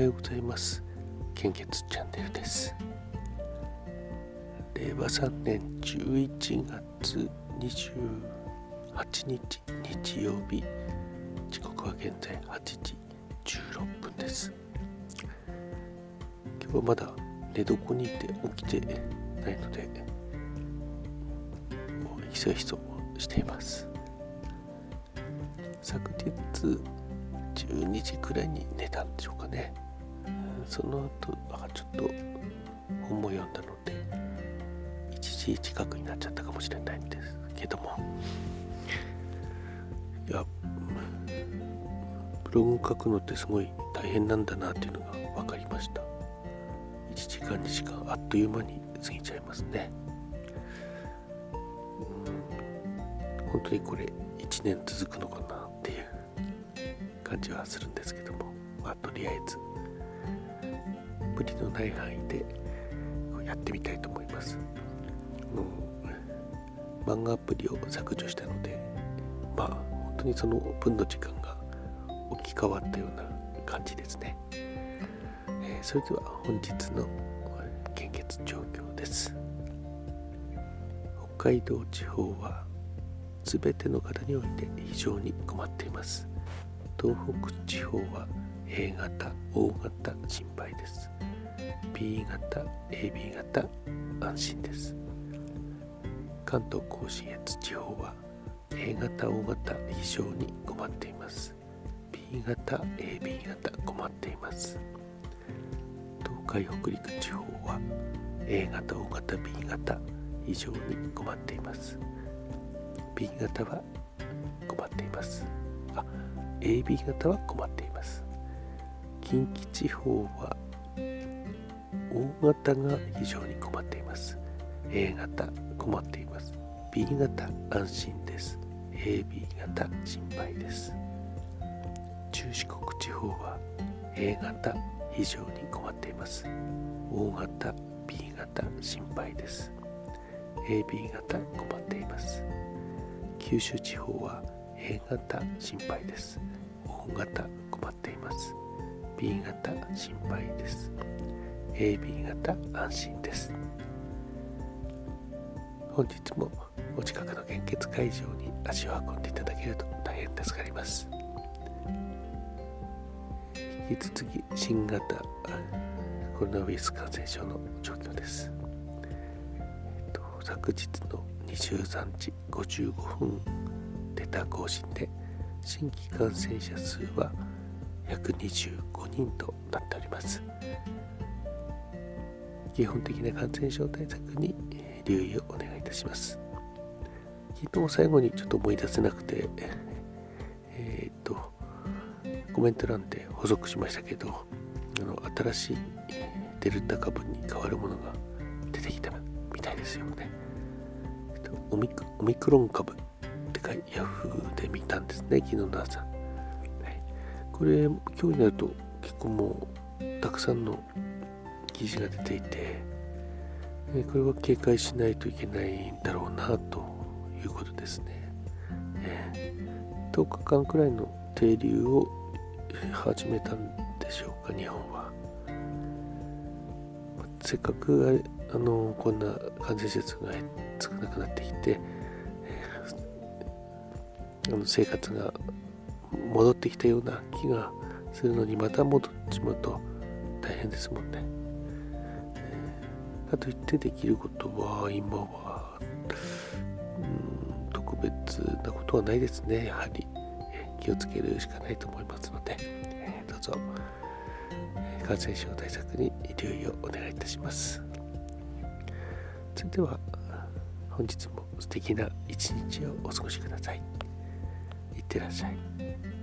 はようございます。献血チャンネルです。令和3年11月28日日曜日時刻は現在8時16分です。今日はまだ寝床にいて起きてないのでもうひそひそしています。昨日12時くらいに寝たんでしょうかね。その後あちょっと本も読んだので1時近くになっちゃったかもしれないんですけども。いやブログ書くのってすごい大変なんだなっていうのが分かりました。1時間2時間あっという間に過ぎちゃいますね。本当にこれ1年続くのかなっていう感じはするんですけども。まあとりあえず。無理のない範囲でやってみたいと思います。もう漫画アプリを削除したのでまあ本当にその分の時間が置き換わったような感じですね、えー、それでは本日の献血状況です。北海道地方は全ての方において非常に困っています。東北地方は A 型 O 型心配です。B 型 AB 型安心です。関東甲信越地方は A 型 O 型非常に困っています。B 型 AB 型困っています。東海北陸地方は A 型 O 型 B 型非常に困っています。B 型は困っています。あ AB 型は困っています。近畿地方は O 型が非常に困っています。A 型困っています。B 型安心です。AB 型心配です。中四国地方は A 型非常に困っています。O 型 B 型心配です。AB 型困っています。九州地方は A 型心配です。O 型困っています。B 型心配です。AB 型安心です。本日もお近くの献血会場に足を運んでいただけると大変助かります。引き続き新型コロナウイルス感染症の状況です、えっと、昨日の23時55分データ更新で新規感染者数は125人となっております。基本的な感染症対策に留意をお願いいたします。昨日最後にちょっと思い出せなくてえー、っとコメント欄で補足しましたけどあの新しいデルタ株に変わるものが出てきたみたいですよね。オミオミクロン株ってかヤフーで見たんですね昨日の朝、はい、これ今日になると結構もうたくさんの記事が出ていてこれは警戒しないといけないんだろうなということですね、え10日間くらいの停留を始めたんでしょうか日本はせっかくあのこんな感染者数が少なくなってきて、あの生活が戻ってきたような気がするのにまた戻っちまうと大変ですもんね。かといってできることは今は、うん、特別なことはないですね。やはり、気をつけるしかないと思いますので、えどうぞ、感染症対策に留意をお願いいたします。それでは本日も素敵な一日をお過ごしください。いってらっしゃい。